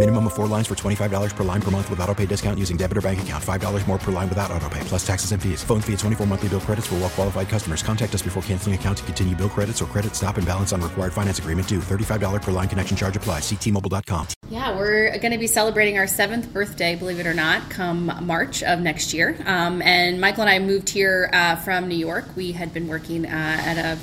Minimum of four lines for $25 per line per month with auto pay discount using debit or bank account. $5 more per line without auto pay, plus taxes and fees. Phone fee at 24 monthly bill credits for well qualified customers. Contact us before canceling account to continue bill credits or credit stop and balance on required finance agreement due. $35 per line connection charge applies. Ctmobile.com. Yeah, we're going to be celebrating our seventh birthday, believe it or not, come March of next year. Um, and Michael and I moved here uh, from New York. We had been working uh, at a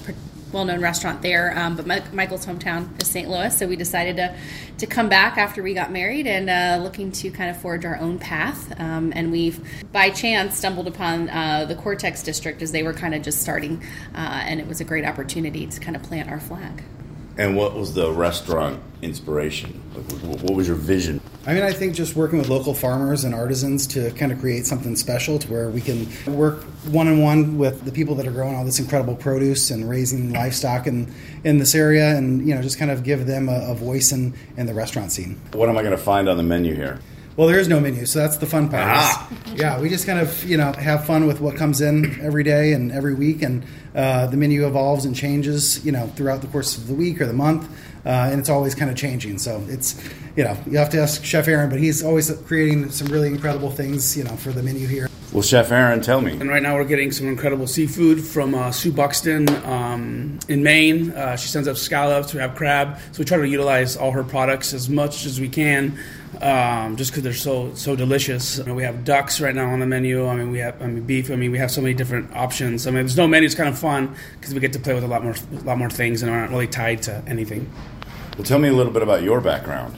well-known restaurant there, um, but Mike, Michael's hometown is St. Louis, so we decided to to come back after we got married and uh, looking to kind of forge our own path. Um, and we've by chance stumbled upon uh, the Cortex District as they were kind of just starting, uh, and it was a great opportunity to kind of plant our flag. And what was the restaurant inspiration? What was your vision? I mean, I think just working with local farmers and artisans to kind of create something special to where we can work one on one with the people that are growing all this incredible produce and raising livestock in, in this area and, you know, just kind of give them a, a voice in, in the restaurant scene. What am I going to find on the menu here? Well, there is no menu, so that's the fun part. Ah. Yeah, we just kind of you know have fun with what comes in every day and every week, and uh, the menu evolves and changes you know throughout the course of the week or the month, uh, and it's always kind of changing. So it's you know you have to ask Chef Aaron, but he's always creating some really incredible things you know for the menu here. Well, Chef Aaron, tell me. And right now we're getting some incredible seafood from uh, Sue Buxton um, in Maine. Uh, she sends up scallops. We have crab. So we try to utilize all her products as much as we can, um, just because they're so so delicious. You know, we have ducks right now on the menu. I mean, we have I mean beef. I mean, we have so many different options. I mean, there's no menu. It's kind of fun because we get to play with a lot more a lot more things and aren't really tied to anything. Well, tell me a little bit about your background.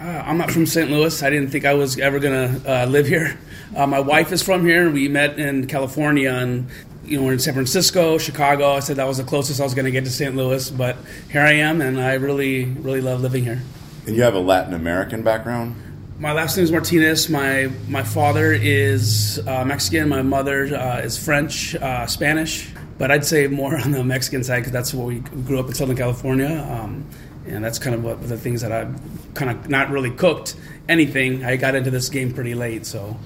Uh, I'm not from St. Louis. I didn't think I was ever going to uh, live here. Uh, my wife is from here. We met in California, and you know we're in San Francisco, Chicago. I said that was the closest I was going to get to St. Louis, but here I am, and I really, really love living here. And you have a Latin American background. My last name is Martinez. My my father is uh, Mexican. My mother uh, is French, uh, Spanish, but I'd say more on the Mexican side because that's what we grew up in Southern California. Um, and that's kind of what the things that I've kind of not really cooked anything. I got into this game pretty late, so.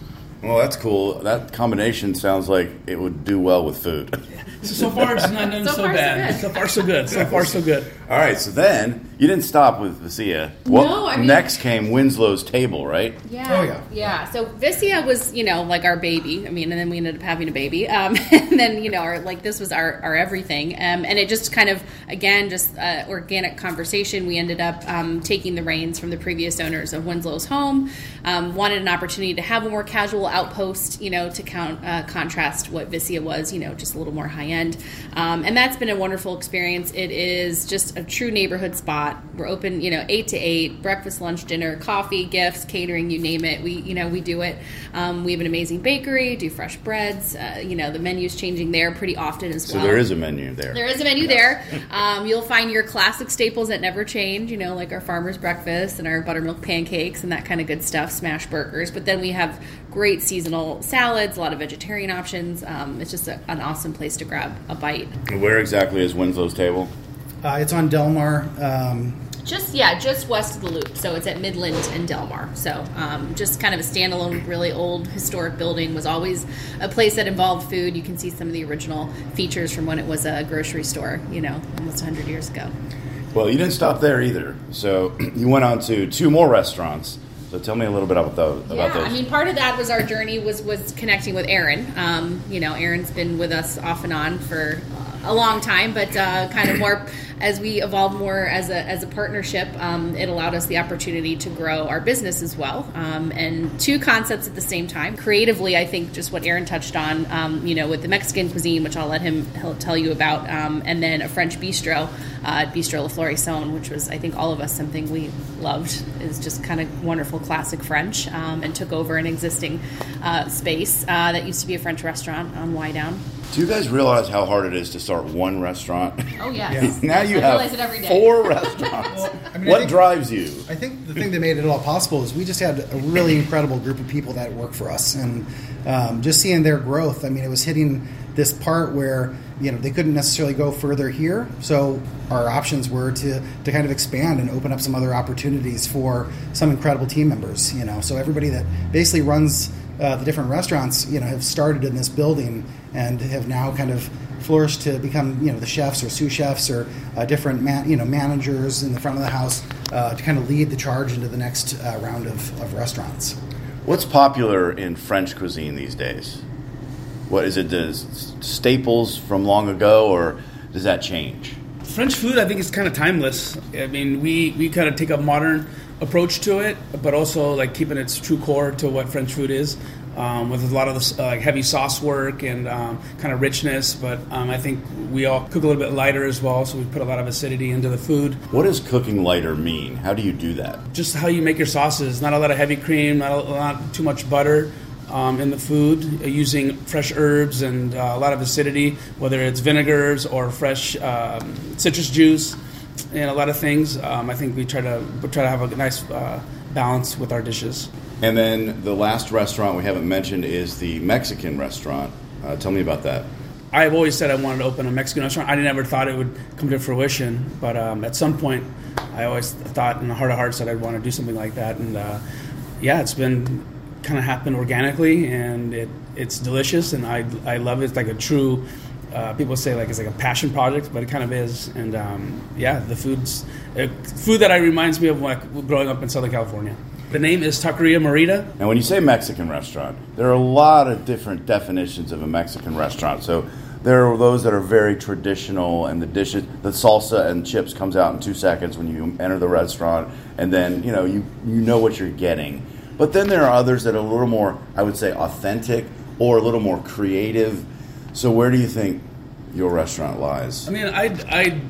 Well, that's cool. That combination sounds like it would do well with food. So, so far, it's not done so, so bad. So, far, so good. So far, so good. All right, so then you didn't stop with Vicia. What No, I mean- next came Winslow's Table, right? Yeah. Oh, yeah. Yeah. So Vicia was, you know, like our baby. I mean, and then we ended up having a baby. Um, and then, you know, our, like this was our, our everything. Um, and it just kind of, again, just uh, organic conversation. We ended up um, taking the reins from the previous owners of Winslow's home. Um, wanted an opportunity to have a more casual outpost, you know, to count, uh, contrast what Vicia was, you know, just a little more high end. Um, and that's been a wonderful experience. It is just a true neighborhood spot. We're open, you know, eight to eight, breakfast, lunch, dinner, coffee, gifts, catering, you name it. We, you know, we do it. Um, we have an amazing bakery, do fresh breads. Uh, you know, the menu's changing there pretty often as So well. So there is a menu there. There is a menu there. Um, you'll find your classic staples that never change, you know, like our farmer's breakfast and our buttermilk pancakes and that kind of good stuff, smash burgers. But then we have great seasonal salads, a lot of vegetarian options. Um, it's just a, an awesome place to grab a bite. Where exactly is Winslow's Table? Uh, it's on Delmar. Um, Just yeah, just west of the loop. So it's at Midland and Delmar. So um, just kind of a standalone, really old historic building. Was always a place that involved food. You can see some of the original features from when it was a grocery store. You know, almost 100 years ago. Well, you didn't stop there either. So you went on to two more restaurants. So tell me a little bit about those. About yeah, those. I mean, part of that was our journey was was connecting with Aaron. Um, you know, Aaron's been with us off and on for a long time, but uh, kind of more as we evolved more as a, as a partnership, um, it allowed us the opportunity to grow our business as well. Um, and two concepts at the same time. Creatively, I think just what Aaron touched on, um, you know, with the Mexican cuisine, which I'll let him tell you about, um, and then a French bistro, uh, Bistro La Floraison, which was, I think, all of us something we loved. is just kind of wonderful classic French um, and took over an existing uh, space uh, that used to be a French restaurant on Wydown. Do you guys realize how hard it is to start one restaurant? Oh, yes. now you I have realize it every day. four restaurants. I mean, I what think- drives you? I think the thing that made it all possible is we just had a really incredible group of people that work for us, and um, just seeing their growth. I mean, it was hitting this part where you know they couldn't necessarily go further here, so our options were to to kind of expand and open up some other opportunities for some incredible team members. You know, so everybody that basically runs uh, the different restaurants, you know, have started in this building and have now kind of flourished to become you know the chefs or sous chefs or uh, different man, you know managers in the front of the house uh, to kind of lead the charge into the next uh, round of, of restaurants. What's popular in French cuisine these days? What is it? The staples from long ago, or does that change? French food, I think, is kind of timeless. I mean, we, we kind of take a modern approach to it, but also like keeping its true core to what French food is, um, with a lot of this uh, like heavy sauce work and um, kind of richness. But um, I think we all cook a little bit lighter as well, so we put a lot of acidity into the food. What does cooking lighter mean? How do you do that? Just how you make your sauces. Not a lot of heavy cream, not, a, not too much butter. Um, in the food, uh, using fresh herbs and uh, a lot of acidity, whether it's vinegars or fresh um, citrus juice, and a lot of things. Um, I think we try to we try to have a nice uh, balance with our dishes. And then the last restaurant we haven't mentioned is the Mexican restaurant. Uh, tell me about that. I've always said I wanted to open a Mexican restaurant. I never thought it would come to fruition, but um, at some point, I always thought in the heart of hearts that I'd want to do something like that. And uh, yeah, it's been kind of happened organically, and it it's delicious, and I I love it. It's like a true. Uh, people say like it's like a passion project, but it kind of is. And um, yeah, the food's uh, food that I reminds me of like growing up in Southern California. The name is Taqueria Morita. Now, when you say Mexican restaurant, there are a lot of different definitions of a Mexican restaurant. So there are those that are very traditional, and the dishes, the salsa and chips comes out in two seconds when you enter the restaurant, and then you know you you know what you're getting. But then there are others that are a little more, I would say, authentic or a little more creative. So where do you think your restaurant lies? I mean, I I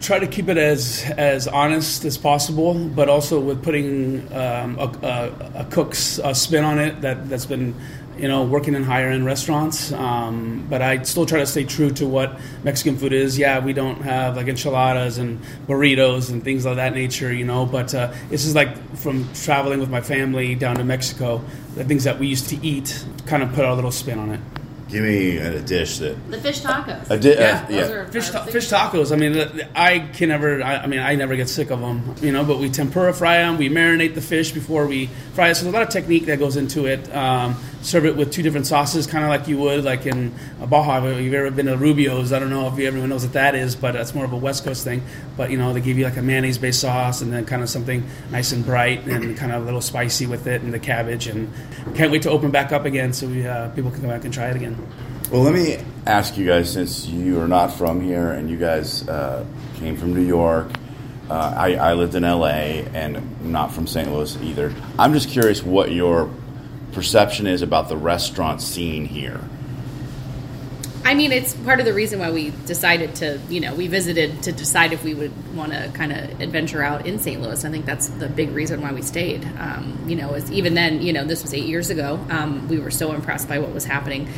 try to keep it as as honest as possible, but also with putting um, a, a, a cook's uh, spin on it that that's been you know working in higher end restaurants. Um, but I still try to stay true to what Mexican food is. Yeah, we don't have like enchiladas and burritos and things of that nature, you know. But uh, this is like from traveling with my family down to Mexico, the things that we used to eat, kind of put our little spin on it. Give me a dish that The fish tacos. a di- uh, Yeah, yeah. Those are fish, ta- fish tacos. I mean, I can never. I, I mean, I never get sick of them. You know, but we tempura fry them. We marinate the fish before we fry it. So there's a lot of technique that goes into it. Um, serve it with two different sauces, kind of like you would like in a Baja. If you've ever been to Rubio's, I don't know if everyone knows what that is, but that's more of a West Coast thing. But you know, they give you like a mayonnaise-based sauce, and then kind of something nice and bright and kind of a little spicy with it, and the cabbage. And can't wait to open back up again so we uh, people can come back and try it again. Well, let me ask you guys since you are not from here and you guys uh, came from New York. Uh, I, I lived in LA and not from St. Louis either. I'm just curious what your perception is about the restaurant scene here. I mean, it's part of the reason why we decided to, you know, we visited to decide if we would want to kind of adventure out in St. Louis. I think that's the big reason why we stayed. Um, you know, even then, you know, this was eight years ago. Um, we were so impressed by what was happening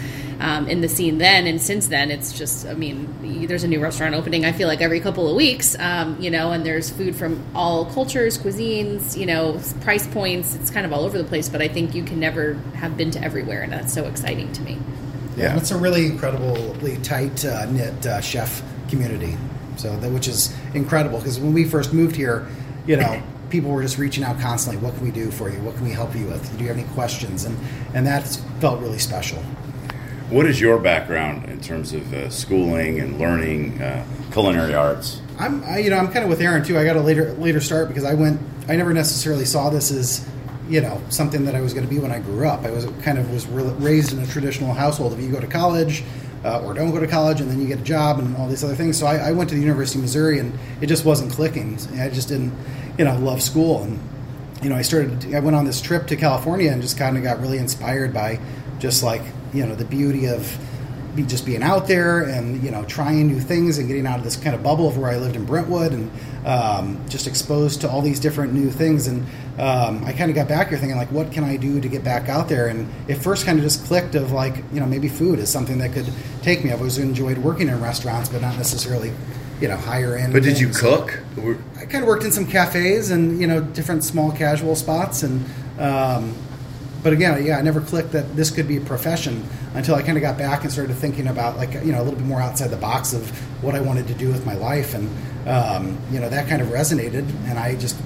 um, in the scene then, and since then, it's just, I mean, there's a new restaurant opening. I feel like every couple of weeks, um, you know, and there's food from all cultures, cuisines, you know, price points. It's kind of all over the place, but I think you can never have been to everywhere, and that's so exciting to me. Yeah, and it's a really incredibly tight uh, knit uh, chef community. So that which is incredible because when we first moved here, you know, people were just reaching out constantly. What can we do for you? What can we help you with? Do you have any questions? And and that felt really special. What is your background in terms of uh, schooling and learning uh, culinary arts? I'm, I, you know, I'm kind of with Aaron too. I got a later later start because I went. I never necessarily saw this as, you know, something that I was going to be when I grew up. I was kind of was re- raised in a traditional household. If you go to college, uh, or don't go to college, and then you get a job and all these other things. So I, I went to the University of Missouri, and it just wasn't clicking. I just didn't, you know, love school, and you know, I started. I went on this trip to California and just kind of got really inspired by just like you know the beauty of be just being out there and you know trying new things and getting out of this kind of bubble of where I lived in Brentwood and um, just exposed to all these different new things. And um, I kind of got back here thinking like what can I do to get back out there? And it first kind of just clicked of like you know maybe food is something that could take me. I've always enjoyed working in restaurants but not necessarily you know higher end But did you cook? I kind of worked in some cafes and you know different small casual spots and um, but again yeah I never clicked that this could be a profession until I kind of got back and started thinking about like you know a little bit more outside the box of what I wanted to do with my life. And um, you know that kind of resonated. And I just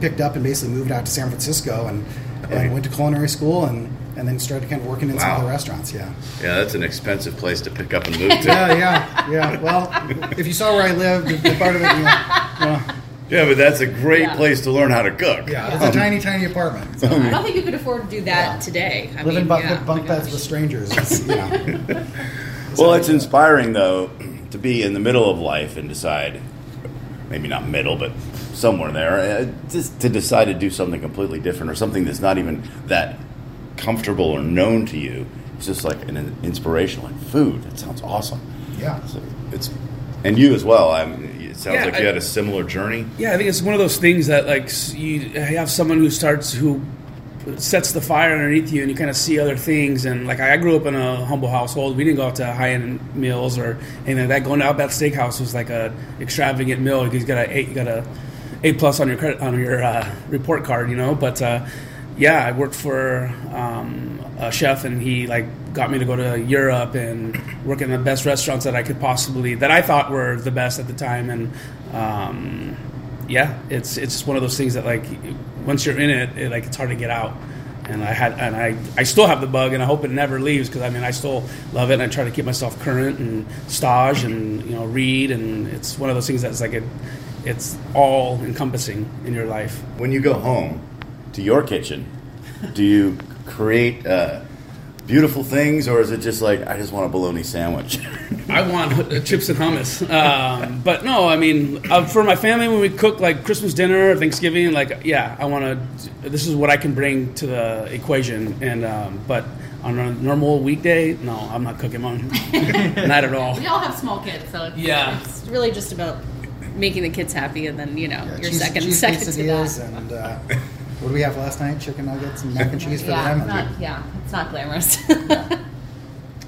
picked up and basically moved out to San Francisco and, and went to culinary school and and then started kind of working in some Wow. other restaurants yeah. Yeah, that's an expensive place to pick up and move to. yeah yeah yeah. Well if you saw where I lived the part of it you know, you know, Yeah, but that's a great Yeah. place to learn how to cook. yeah it's a tiny tiny apartment so. I don't think you could afford to do that today. I Live in mean, bunk, yeah, oh bunk my beds gosh. with strangers. It's, you know. Well, it's inspiring though to be in the middle of life and decide, maybe not middle, but somewhere there, uh, just to decide to do something completely different or something that's not even that comfortable or known to you. It's just like an, an inspiration, like food. That sounds awesome. Yeah. So it's and you as well. I'm, it sounds Yeah, like you I- had a similar journey. Yeah, I think it's one of those things that like you have someone who starts who sets the fire underneath you, and you kind of see other things. And like I grew up in a humble household. We didn't go out to high end meals or anything like that. Going to Outback Steakhouse was like a extravagant meal. You got a eight, you got a A plus on your credit on your uh, report card, you know. But uh, yeah, I worked for um, chef, and he like got me to go to Europe and work in the best restaurants that I could possibly that I thought were the best at the time, and um, yeah, it's it's just one of those things that like once you're in it, it like it's hard to get out. And I had and I, I still have the bug, and I hope it never leaves because I mean I still love it, and I try to keep myself current and stage and you know read, and it's one of those things that's like it, it's all encompassing in your life. When you go home to your kitchen, do you create uh, beautiful things, or is it just like I just want a bologna sandwich? I want uh, chips and hummus. Um, but no, I mean, uh, for my family, when we cook like Christmas dinner or Thanksgiving, like, yeah, I want to, this is what I can bring to the equation. And, um, but on a normal weekday, no, I'm not cooking one. not at all. We all have small kids, so it's, Yeah. it's really just about making the kids happy, and then you know Yeah, you're cheese- second cheese second to quesadillas that. and uh, what do we have last night? Chicken nuggets and mac and cheese for yeah, them. it's not, yeah, it's not glamorous.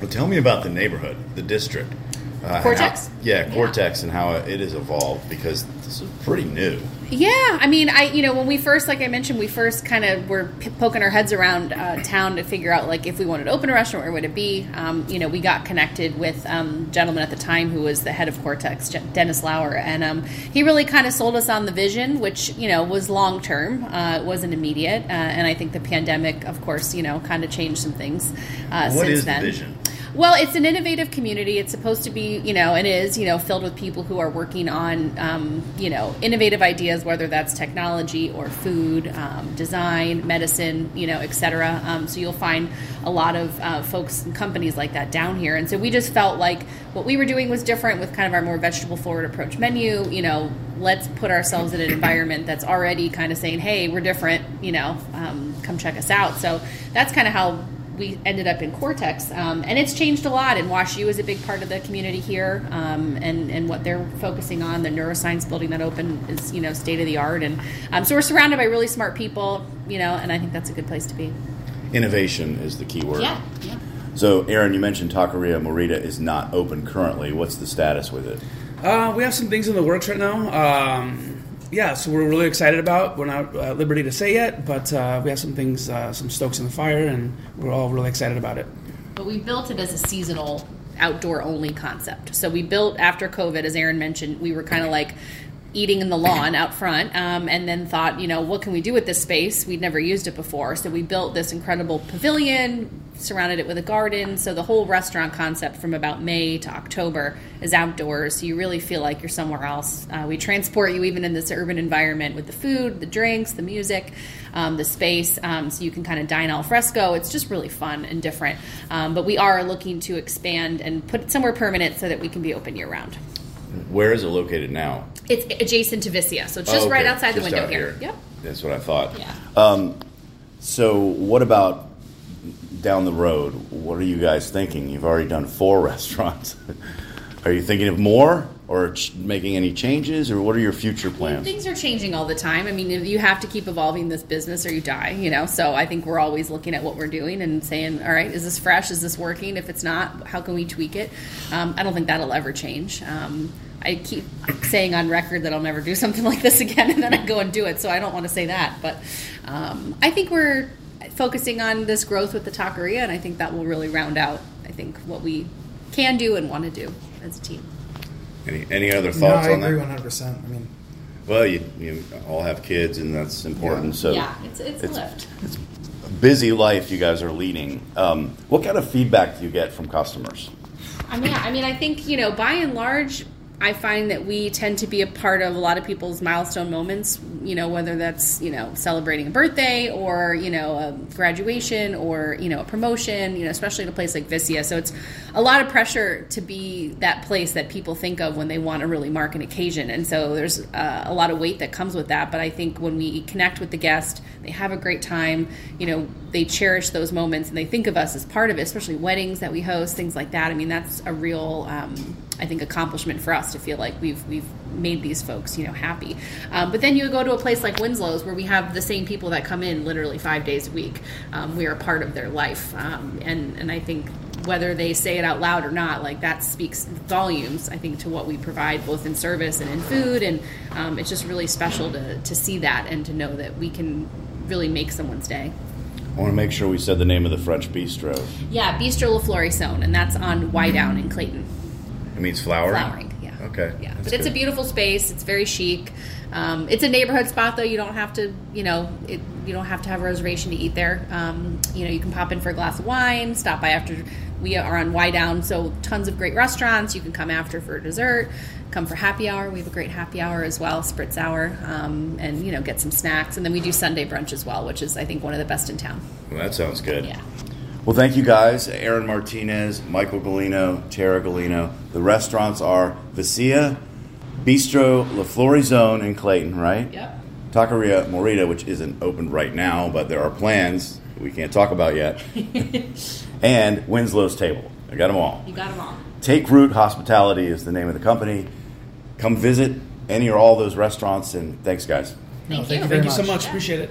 Well, tell me about the neighborhood, the district. Uh, Cortex? how- yeah, Cortex, and how it has evolved because this is pretty new. Yeah, I mean, I you know when we first, like I mentioned, we first kind of were p- poking our heads around uh, town to figure out like if we wanted to open a restaurant, where would it be? Um, you know, we got connected with um, gentleman at the time who was the head of Cortex, Dennis Lower, and um, he really kind of sold us on the vision, which you know was long term, uh, it wasn't immediate, uh, and I think the pandemic, of course, you know, kind of changed some things. Uh, What since is the then. vision? Well, it's an innovative community. It's supposed to be, you know, and is, you know, filled with people who are working on, um, you know, innovative ideas, whether that's technology or food, um, design, medicine, you know, et cetera. Um, so you'll find a lot of uh, folks and companies like that down here. And so we just felt like what we were doing was different with kind of our more vegetable forward approach menu. You know, let's put ourselves in an environment that's already kind of saying, hey, we're different, you know, um, come check us out. So that's kind of how we ended up in Cortex, um, and it's changed a lot. And Wash U is a big part of the community here, um, and and what they're focusing on. The neuroscience building that opened is you know state of the art, and um, so we're surrounded by really smart people, you know, and I think that's a good place to be. Innovation is the key word. Yeah, yeah. So, Aaron, you mentioned Taqueria Morita is not open currently. What's the status with it? Uh, we have some things in the works right now. Um, yeah, so we're really excited about. We're not at liberty to say yet, but uh, we have some things, uh, some stokes in the fire, and we're all really excited about it. But we built it as a seasonal outdoor only concept. So we built after COVID, as Aaron mentioned, we were kind of like eating in the lawn out front, um, and then thought, you know, what can we do with this space? We'd never used it before, so we built this incredible pavilion, surrounded it with a garden. So the whole restaurant concept from about May to October is outdoors. So you really feel like you're somewhere else. Uh, we transport you even in this urban environment with the food, the drinks, the music, um, the space, um, so you can kind of dine al fresco. It's just really fun and different. Um, but we are looking to expand and put it somewhere permanent so that we can be open year round. Where is it located now? It's adjacent to Vicia, so it's just Oh, right okay. outside the window out here. Yep. That's what I thought. Yeah. Um, so, what about down the road? What are you guys thinking? You've already done four restaurants. are you thinking of more or ch- making any changes, or what are your future plans? Things are changing all the time. I mean, you have to keep evolving this business or you die, you know? So I think we're always looking at what we're doing and saying, all right, is this fresh? Is this working? If it's not, how can we tweak it? Um, I don't think that'll ever change. Um, I keep saying on record that I'll never do something like this again, and then I go and do it. So I don't want to say that. But um, I think we're focusing on this growth with the taqueria, and I think that will really round out, I think, what we can do and want to do as a team. Any, any other No, thoughts I on agree that? one hundred percent. I mean, Well, you, you all have kids, and that's important. So, yeah, it's, it's, a lift. busy life you guys are leading. Um, what kind of feedback do you get from customers? I mean, I mean, I think you know, by and large, I find that we tend to be a part of a lot of people's milestone moments. You know, whether that's you know celebrating a birthday or you know a graduation or you know a promotion. You know, especially in a place like Vicia, so it's a lot of pressure to be that place that people think of when they want to really mark an occasion. And so there's uh, a lot of weight that comes with that. But I think when we connect with the guest, they have a great time. You know, they cherish those moments and they think of us as part of it, especially weddings that we host, things like that. I mean, that's a real, um, I think, accomplishment for us to feel like we've we've made these folks, you know, happy. Um, but then you go to a place like Winslow's where we have the same people that come in literally five days a week. Um, we are a part of their life, um, and and I think whether they say it out loud or not, like that speaks volumes, I think, to what we provide both in service and in food. And um, it's just really special to, to see that and to know that we can really make someone's day. I want to make sure we said the name of the French bistro. Yeah, Bistro La Floraison, and that's on Wydown in Clayton. It means flowering. Flowering, yeah. Okay. Yeah, That's but it's a beautiful space. It's very chic. Um, it's a neighborhood spot, though. You don't have to, you know, it, you don't have to have a reservation to eat there. Um, you know, you can pop in for a glass of wine, stop by after. We are on Wydown, so tons of great restaurants. You can come after for dessert, come for happy hour. We have a great happy hour as well, spritz hour, um, and you know, get some snacks. And then we do Sunday brunch as well, which is I think one of the best in town. Well, that sounds good. Yeah. Well, thank you guys. Aaron Martinez, Michael Gallina, Tara Gallina. The restaurants are Vicia, Bistro La Floraison in Clayton, right? Yep. Taqueria Morita, which isn't open right now, but there are plans we can't talk about yet. and Winslow's Table. I got them all. You got them all. Take Root Hospitality is the name of the company. Come visit any or all those restaurants, and thanks, guys. no, Thank thank you. you Thank you so much. much. Appreciate it.